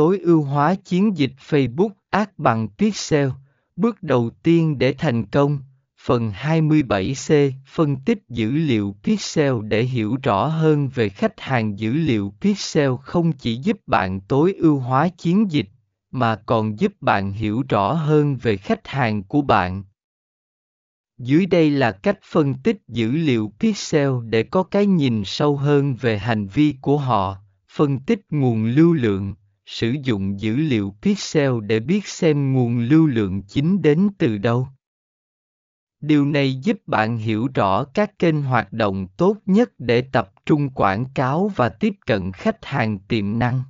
tối ưu hóa chiến dịch Facebook Ads bằng Pixel. Bước đầu tiên để thành công. Phần 27C Phân tích dữ liệu Pixel để hiểu rõ hơn về khách hàng dữ liệu Pixel không chỉ giúp bạn tối ưu hóa chiến dịch, mà còn giúp bạn hiểu rõ hơn về khách hàng của bạn. Dưới đây là cách phân tích dữ liệu Pixel để có cái nhìn sâu hơn về hành vi của họ, phân tích nguồn lưu lượng, sử dụng dữ liệu pixel để biết xem nguồn lưu lượng chính đến từ đâu. Điều này giúp bạn hiểu rõ các kênh hoạt động tốt nhất để tập trung quảng cáo và tiếp cận khách hàng tiềm năng.